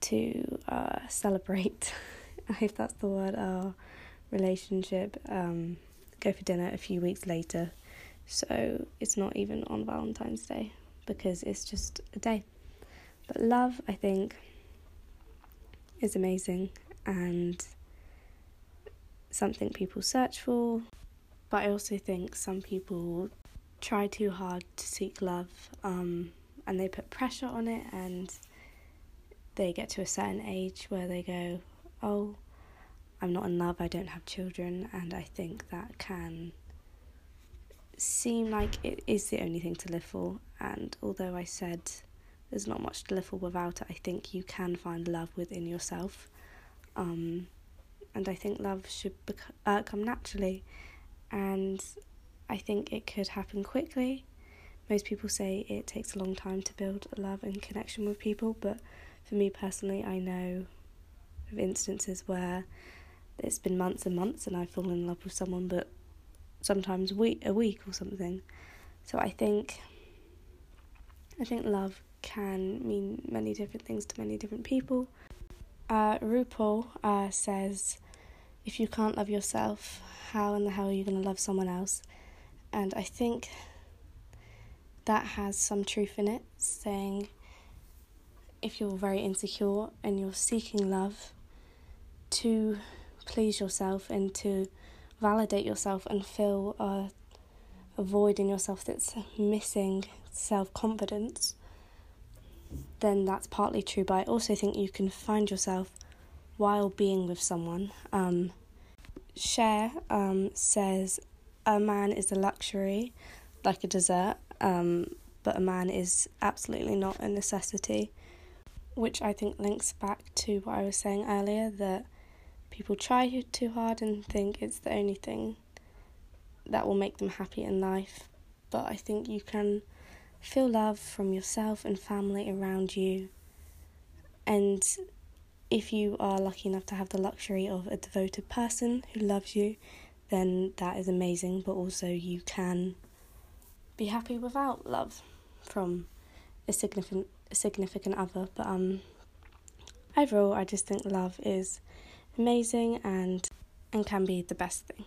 to uh, celebrate, if that's the word, our relationship, um, go for dinner a few weeks later. So it's not even on Valentine's Day because it's just a day. But love, I think, is amazing and something people search for. But I also think some people try too hard to seek love um, and they put pressure on it and they get to a certain age where they go, Oh, I'm not in love, I don't have children, and I think that can seem like it is the only thing to live for. And although I said there's not much to live for without it, I think you can find love within yourself. Um, and I think love should bec- uh, come naturally, and I think it could happen quickly. Most people say it takes a long time to build love and connection with people, but for me personally, I know of instances where it's been months and months and I've fallen in love with someone, but sometimes week a week or something. So I think I think love can mean many different things to many different people. Uh, RuPaul uh, says, if you can't love yourself, how in the hell are you going to love someone else? And I think that has some truth in it, saying if you're very insecure and you're seeking love to please yourself and to validate yourself and fill a, a void in yourself that's missing self confidence then that's partly true. But I also think you can find yourself while being with someone. Um, Cher um, says a man is a luxury, like a dessert, um, but a man is absolutely not a necessity, which I think links back to what I was saying earlier that people try too hard and think it's the only thing that will make them happy in life. But I think you can Feel love from yourself and family around you. And if you are lucky enough to have the luxury of a devoted person who loves you, then that is amazing. But also, you can be happy without love from a significant a significant other. But um, overall, I just think love is amazing and and can be the best thing.